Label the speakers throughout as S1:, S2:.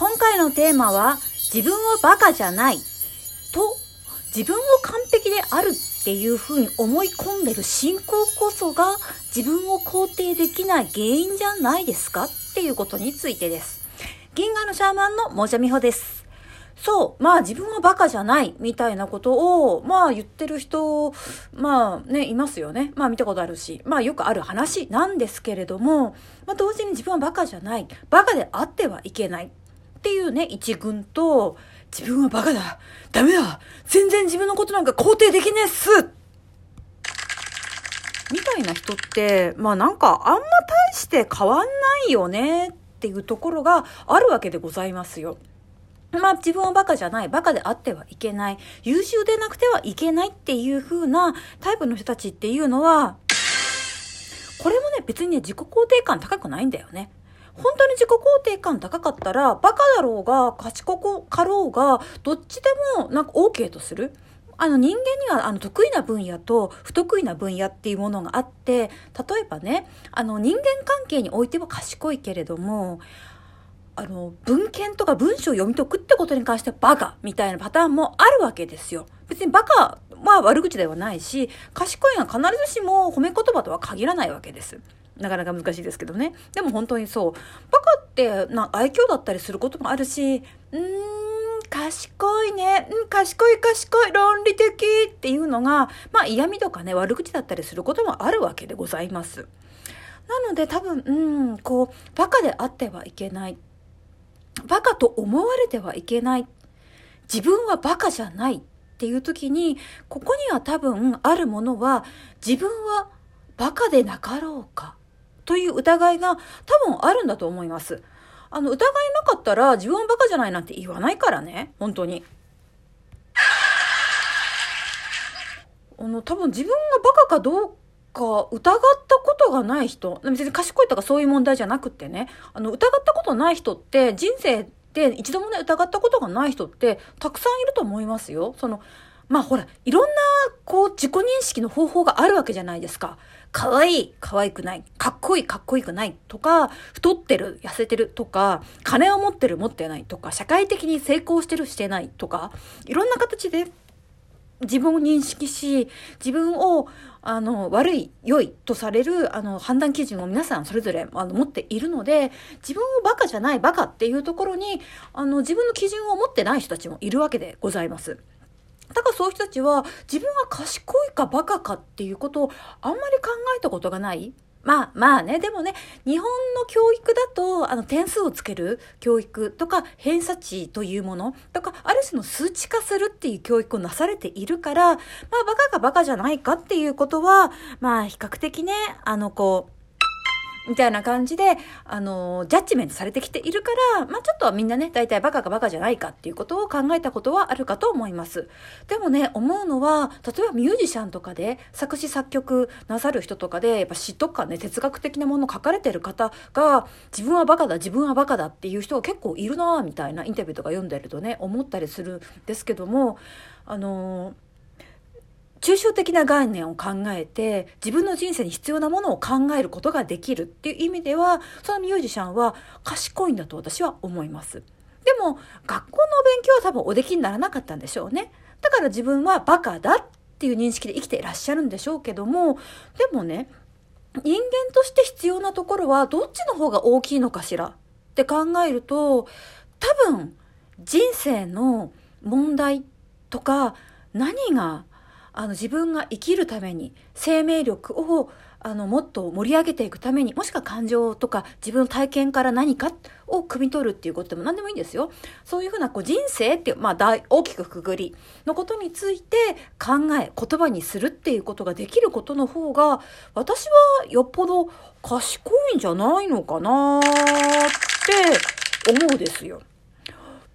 S1: 今回のテーマは自分はバカじゃないと自分を完璧であるっていうふうに思い込んでる信仰こそが自分を肯定できない原因じゃないですか？っていうことについてです。銀河のシャーマンのもじゃみほです。そう、まあ自分はバカじゃないみたいなことを、まあ言ってる人、まあね、いますよね。まあ見たことあるし、まあよくある話なんですけれども、まあ同時に自分はバカじゃない、バカであってはいけないっていうね、一軍と、自分はバカだ。ダメだ。全然自分のことなんか肯定できねえっす。みたいな人って、まあなんかあんま大して変わんないよねっていうところがあるわけでございますよ。まあ自分はバカじゃない、バカであってはいけない、優秀でなくてはいけないっていう風なタイプの人たちっていうのは、これもね、別にね、自己肯定感高くないんだよね。本当に自己肯定感高かったら、バカだろうが、賢かろうが、どっちでもなんか OK とする。あの人間にはあの得意な分野と不得意な分野っていうものがあって、例えばね、あの人間関係においては賢いけれども、あの、文献とか文章を読み解くってことに関してはバカみたいなパターンもあるわけですよ。別にバカは悪口ではないし、賢いが必ずしも褒め言葉とは限らないわけです。なかなか難しいですけどね。でも本当にそう。バカってな愛嬌だったりすることもあるし、うーん、賢いね。うん、賢い賢い、論理的っていうのが、まあ嫌味とかね、悪口だったりすることもあるわけでございます。なので多分、うん、こう、バカであってはいけない。バカと思われてはいけない。自分はバカじゃないっていう時に、ここには多分あるものは、自分はバカでなかろうかという疑いが多分あるんだと思います。あの、疑いなかったら自分はバカじゃないなんて言わないからね。本当に。あの、多分自分がバカかどうか疑ったことがない人、別に賢いとかそういう問題じゃなくてね、あの、疑ったことない人って人生で一度もね、疑ったことがない人ってたくさんいると思いますよ。その、まあほら、いろんな、こう、自己認識の方法があるわけじゃないですか。可愛い、可愛くない。かっこいい、かっこよくない。とか、太ってる、痩せてる。とか、金を持ってる、持ってない。とか、社会的に成功してる、してない。とか、いろんな形で自分を認識し、自分を、あの、悪い、良いとされる、あの、判断基準を皆さんそれぞれ、あの、持っているので、自分をバカじゃないバカっていうところに、あの、自分の基準を持ってない人たちもいるわけでございます。だからそういう人たちは、自分は賢いかバカかっていうことをあんまり考えたことがない。まあまあね、でもね、日本の教育だと、あの、点数をつける教育とか、偏差値というものとか、ある種の数値化するっていう教育をなされているから、まあ、バカかバカじゃないかっていうことは、まあ、比較的ね、あの、こう、みたいな感じで、あの、ジャッジメントされてきているから、まあちょっとみんなね、大体バカかバカじゃないかっていうことを考えたことはあるかと思います。でもね、思うのは、例えばミュージシャンとかで、作詞作曲なさる人とかで、やっぱ詩とかね、哲学的なもの書かれてる方が、自分はバカだ、自分はバカだっていう人が結構いるなみたいなインタビューとか読んでるとね、思ったりするんですけども、あのー抽象的な概念を考えて自分の人生に必要なものを考えることができるっていう意味ではそのミュージシャンは賢いんだと私は思います。でも学校の勉強は多分おできにならなかったんでしょうね。だから自分はバカだっていう認識で生きていらっしゃるんでしょうけどもでもね人間として必要なところはどっちの方が大きいのかしらって考えると多分人生の問題とか何があの自分が生きるために生命力をあのもっと盛り上げていくためにもしくは感情とか自分の体験から何かを汲み取るっていうことでも何でもいいんですよ。そういうふうなこう人生っていう、まあ大、大きくくぐりのことについて考え、言葉にするっていうことができることの方が私はよっぽど賢いんじゃないのかなって思うですよ。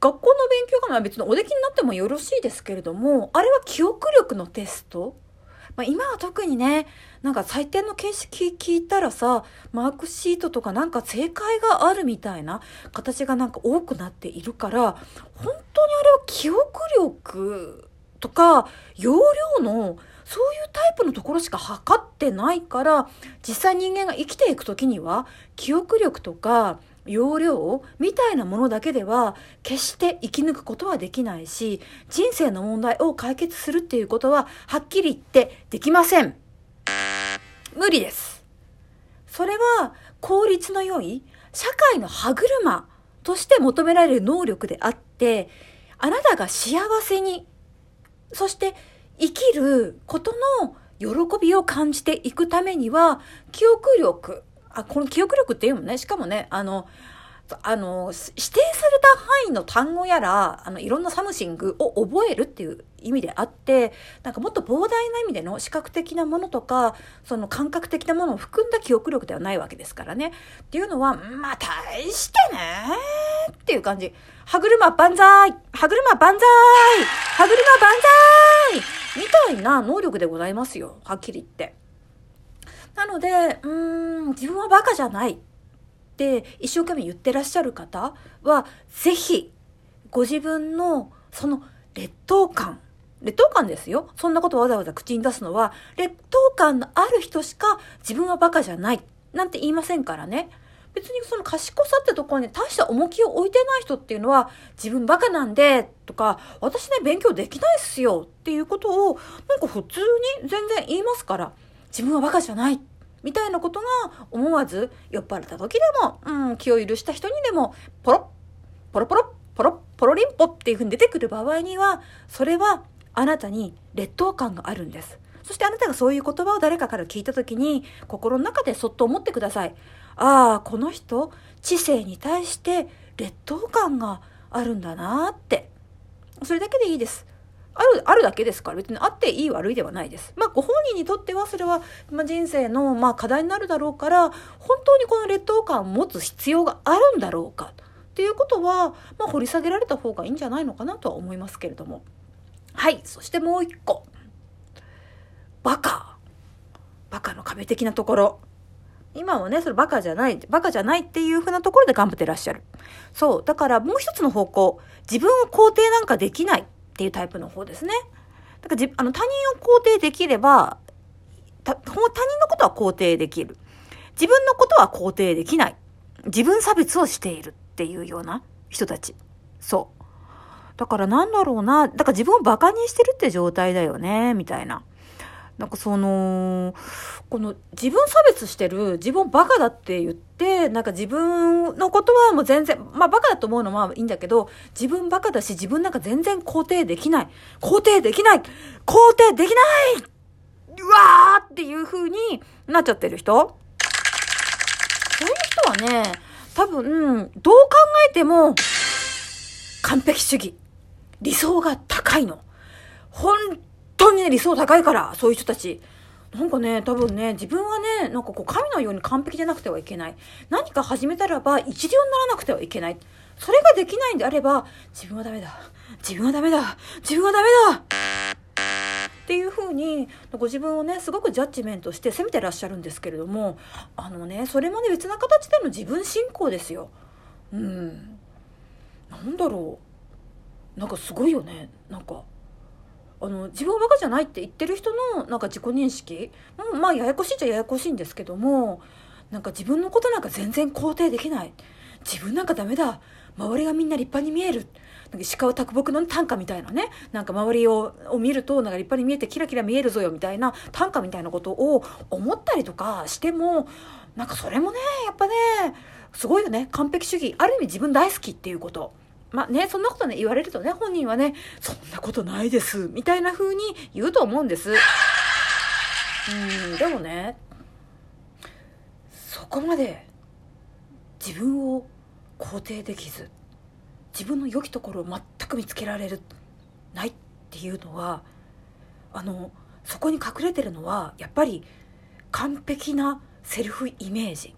S1: 学校の勉強が別におできになってもよろしいですけれども、あれは記憶力のテスト？まあ、今は特にね、なんか採点の形式聞いたらさ、マークシートとかなんか正解があるみたいな形がなんか多くなっているから、本当にあれは記憶力とか容量のそういうタイプのところしか測ってないから、実際人間が生きていく時には、記憶力とか、要領みたいなものだけでは決して生き抜くことはできないし人生の問題を解決するっていうことははっきり言ってできません。無理です。それは効率の良い社会の歯車として求められる能力であってあなたが幸せにそして生きることの喜びを感じていくためには記憶力あ、この記憶力っていうもんね、しかもね、あの、あの、指定された範囲の単語やら、あの、いろんな something を覚えるっていう意味であって、なんかもっと膨大な意味での視覚的なものとか、その感覚的なものを含んだ記憶力ではないわけですからね。っていうのは、まあ、大してねっていう感じ。歯車万歳歯車万歳歯車万歳みたいな能力でございますよ。はっきり言って。なので、うーん、自分はバカじゃないって一生懸命言ってらっしゃる方は、ぜひ、ご自分のその劣等感、劣等感ですよ。そんなことわざわざ口に出すのは、劣等感のある人しか自分はバカじゃない。なんて言いませんからね。別にその賢さってところに大した重きを置いてない人っていうのは、自分バカなんで、とか、私ね、勉強できないっすよっていうことを、なんか普通に全然言いますから。自分はバカじゃないみたいなことが思わず酔っ払った時でも、うん、気を許した人にでもポロッポロポロポロポロリンポっていうふうに出てくる場合にはそれはあなたに劣等感があるんです。そしてあなたがそういう言葉を誰かから聞いた時に心の中でそっと思ってください。ああこの人知性に対して劣等感があるんだなって。それだけでいいです。ある、あるだけですから、別にあっていい悪いではないです。まあ、ご本人にとってはそれは、まあ、人生の、まあ、課題になるだろうから、本当にこの劣等感を持つ必要があるんだろうか、っていうことは、まあ、掘り下げられた方がいいんじゃないのかなとは思いますけれども。はい。そしてもう一個。バカ。バカの壁的なところ。今はね、それバカじゃない、バカじゃないっていう風なところで頑張ってらっしゃる。そう。だからもう一つの方向。自分を肯定なんかできない。っていうタイプの方ですね。だからあの他人を肯定できれば他人のことは肯定できる。自分のことは肯定できない。自分差別をしているっていうような人たち。そう。だからなんだろうな。だから自分を馬鹿にしてるって状態だよね、みたいな。なんかその、この自分差別してる、自分バカだって言って、なんか自分のことはもう全然、まあバカだと思うのはいいんだけど、自分バカだし自分なんか全然肯定できない。肯定できない肯定できないうわーっていう風になっちゃってる人そういう人はね、多分、どう考えても、完璧主義。理想が高いの。本当にね、理想高いから、そういう人たち。なんかね、多分ね、自分はね、なんかこう、神のように完璧でなくてはいけない。何か始めたらば、一流にならなくてはいけない。それができないんであれば、自分はダメだ。自分はダメだ。自分はダメだっていうふうにご自分をねすごくジャッジメントして責めてらっしゃるんですけれどもあのねそれもね別な形での自分信仰ですよ。うんなんだろうなんかすごいよねなんかあの自分はバカじゃないって言ってる人のなんか自己認識まあややこしいっちゃややこしいんですけどもなんか自分のことなんか全然肯定できない。自分なんかダメだ。周りがみんな立派に見える。なんか石川啄木の短歌みたいなね。なんか周りをを見るとなんか立派に見えてキラキラ見えるぞよみたいな短歌みたいなことを思ったりとかしてもなんかそれもねやっぱねすごいよね。完璧主義。ある意味自分大好きっていうこと。まあね、そんなことね、言われるとね、本人はね、そんなことないです、みたいな風に言うと思うんです。うん、でもね、そこまで自分を肯定できず、自分の良きところを全く見つけられる、ないっていうのは、あの、そこに隠れてるのは、やっぱり完璧なセルフイメージ。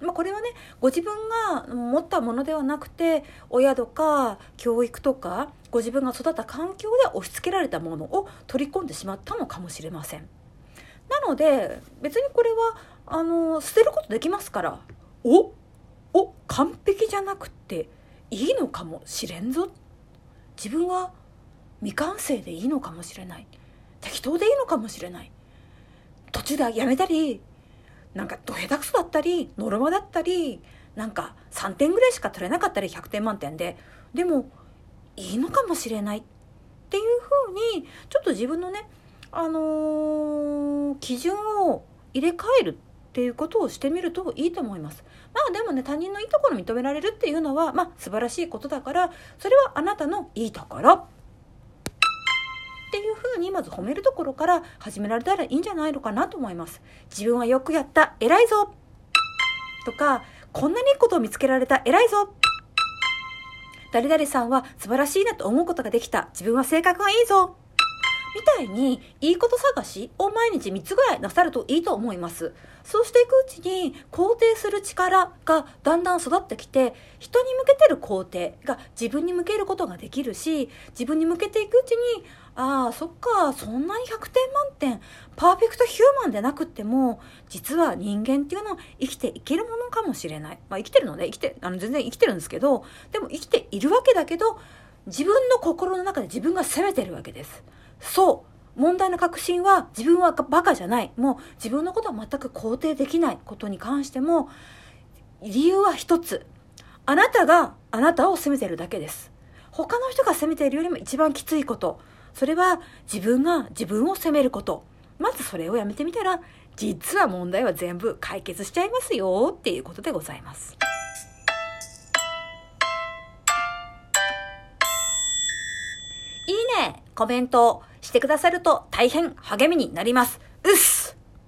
S1: まあ、これはねご自分が持ったものではなくて親とか教育とかご自分が育った環境で押し付けられたものを取り込んでしまったのかもしれません。なので別にこれはあの捨てることできますからおお完璧じゃなくていいのかもしれんぞ。自分は未完成でいいのかもしれない。適当でいいのかもしれない。途中でやめたりなんかど下手くそだったりノルマだったりなんか3点ぐらいしか取れなかったり100点満点ででもいいのかもしれないっていうふうにちょっと自分のねあのー、基準を入れ替えるっていうことをしてみるといいと思います。まあでもね他人のいいところ認められるっていうのはまあ素晴らしいことだからそれはあなたのいいところっていうふうにまず褒めるところから始められたらいいんじゃないのかなと思います。自分はよくやった偉いぞ。とかこんなにいいことを見つけられた偉いぞ。誰々さんは素晴らしいなと思うことができた。自分は性格がいいぞ。みたいにいいこと探しを毎日3つぐらいなさるといいと思います。そうしていくうちに肯定する力がだんだん育ってきて人に向けてる肯定が自分に向けることができるし自分に向けていくうちにああそっかそんなに100点満点パーフェクトヒューマンでなくっても実は人間っていうのは生きていけるものかもしれない。まあ生きてるので生きてあの全然生きてるんですけどでも生きているわけだけど自分の心の中で自分が責めてるわけです。そう。問題の確信は自分はバカじゃない。もう自分のことは全く肯定できないことに関しても理由は一つ。あなたがあなたを責めてるだけです。他の人が責めているよりも一番きついこと。それは自分が自分を責めること。まずそれをやめてみたら実は問題は全部解決しちゃいますよっていうことでございます。コメントしてくださると大変励みになります。